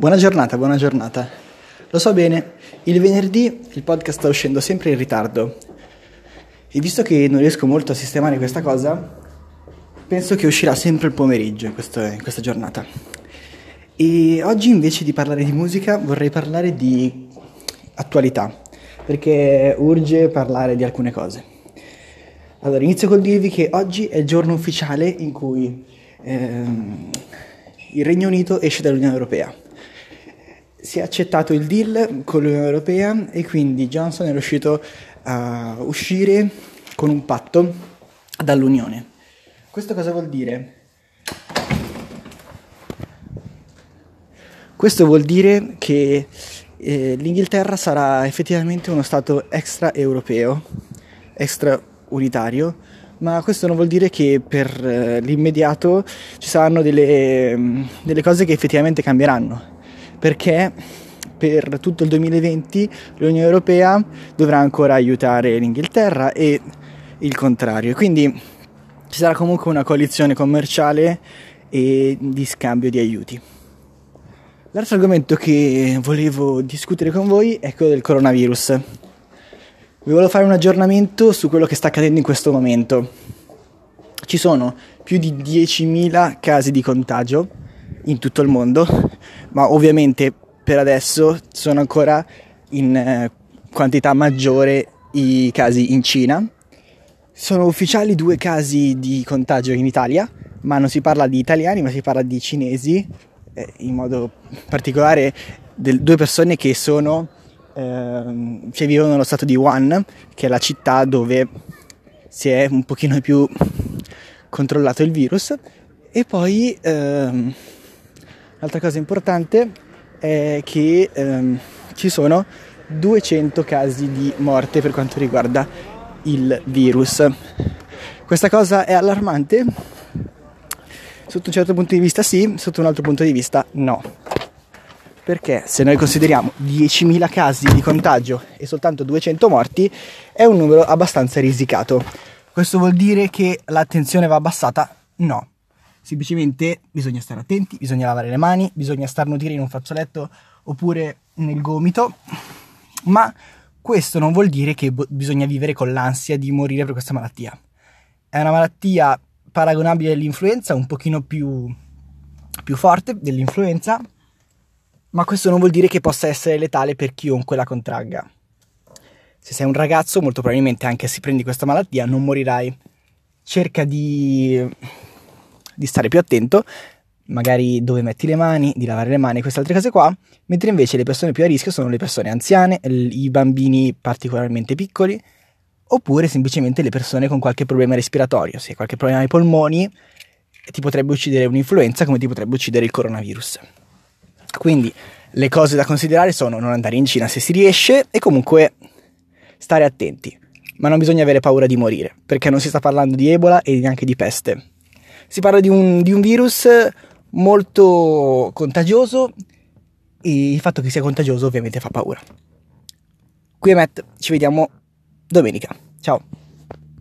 Buona giornata, buona giornata. Lo so bene, il venerdì il podcast sta uscendo sempre in ritardo e visto che non riesco molto a sistemare questa cosa, penso che uscirà sempre il pomeriggio in, questo, in questa giornata. E oggi invece di parlare di musica vorrei parlare di attualità, perché urge parlare di alcune cose. Allora, inizio col dirvi che oggi è il giorno ufficiale in cui ehm, il Regno Unito esce dall'Unione Europea si è accettato il deal con l'Unione Europea e quindi Johnson è riuscito a uscire con un patto dall'Unione. Questo cosa vuol dire? Questo vuol dire che eh, l'Inghilterra sarà effettivamente uno Stato extra europeo, extra unitario, ma questo non vuol dire che per eh, l'immediato ci saranno delle, delle cose che effettivamente cambieranno perché per tutto il 2020 l'Unione Europea dovrà ancora aiutare l'Inghilterra e il contrario. Quindi ci sarà comunque una coalizione commerciale e di scambio di aiuti. L'altro argomento che volevo discutere con voi è quello del coronavirus. Vi volevo fare un aggiornamento su quello che sta accadendo in questo momento. Ci sono più di 10.000 casi di contagio in tutto il mondo, ma ovviamente per adesso sono ancora in eh, quantità maggiore i casi in Cina. Sono ufficiali due casi di contagio in Italia, ma non si parla di italiani, ma si parla di cinesi, eh, in modo particolare del, due persone che sono eh, che vivono nello stato di Wuhan, che è la città dove si è un pochino più controllato il virus, e poi ehm, L'altra cosa importante è che ehm, ci sono 200 casi di morte per quanto riguarda il virus. Questa cosa è allarmante? Sotto un certo punto di vista sì, sotto un altro punto di vista no. Perché se noi consideriamo 10.000 casi di contagio e soltanto 200 morti, è un numero abbastanza risicato. Questo vuol dire che l'attenzione va abbassata? No. Semplicemente bisogna stare attenti, bisogna lavare le mani, bisogna starnutire in un fazzoletto oppure nel gomito, ma questo non vuol dire che bo- bisogna vivere con l'ansia di morire per questa malattia. È una malattia paragonabile all'influenza, un pochino più, più forte dell'influenza, ma questo non vuol dire che possa essere letale per chiunque la contragga. Se sei un ragazzo, molto probabilmente anche se prendi questa malattia non morirai. Cerca di di stare più attento, magari dove metti le mani, di lavare le mani, queste altre cose qua, mentre invece le persone più a rischio sono le persone anziane, i bambini particolarmente piccoli, oppure semplicemente le persone con qualche problema respiratorio. Se hai qualche problema ai polmoni, ti potrebbe uccidere un'influenza come ti potrebbe uccidere il coronavirus. Quindi le cose da considerare sono non andare in Cina se si riesce e comunque stare attenti. Ma non bisogna avere paura di morire, perché non si sta parlando di Ebola e neanche di peste si parla di un, di un virus molto contagioso e il fatto che sia contagioso ovviamente fa paura. Qui è Matt, ci vediamo domenica. Ciao.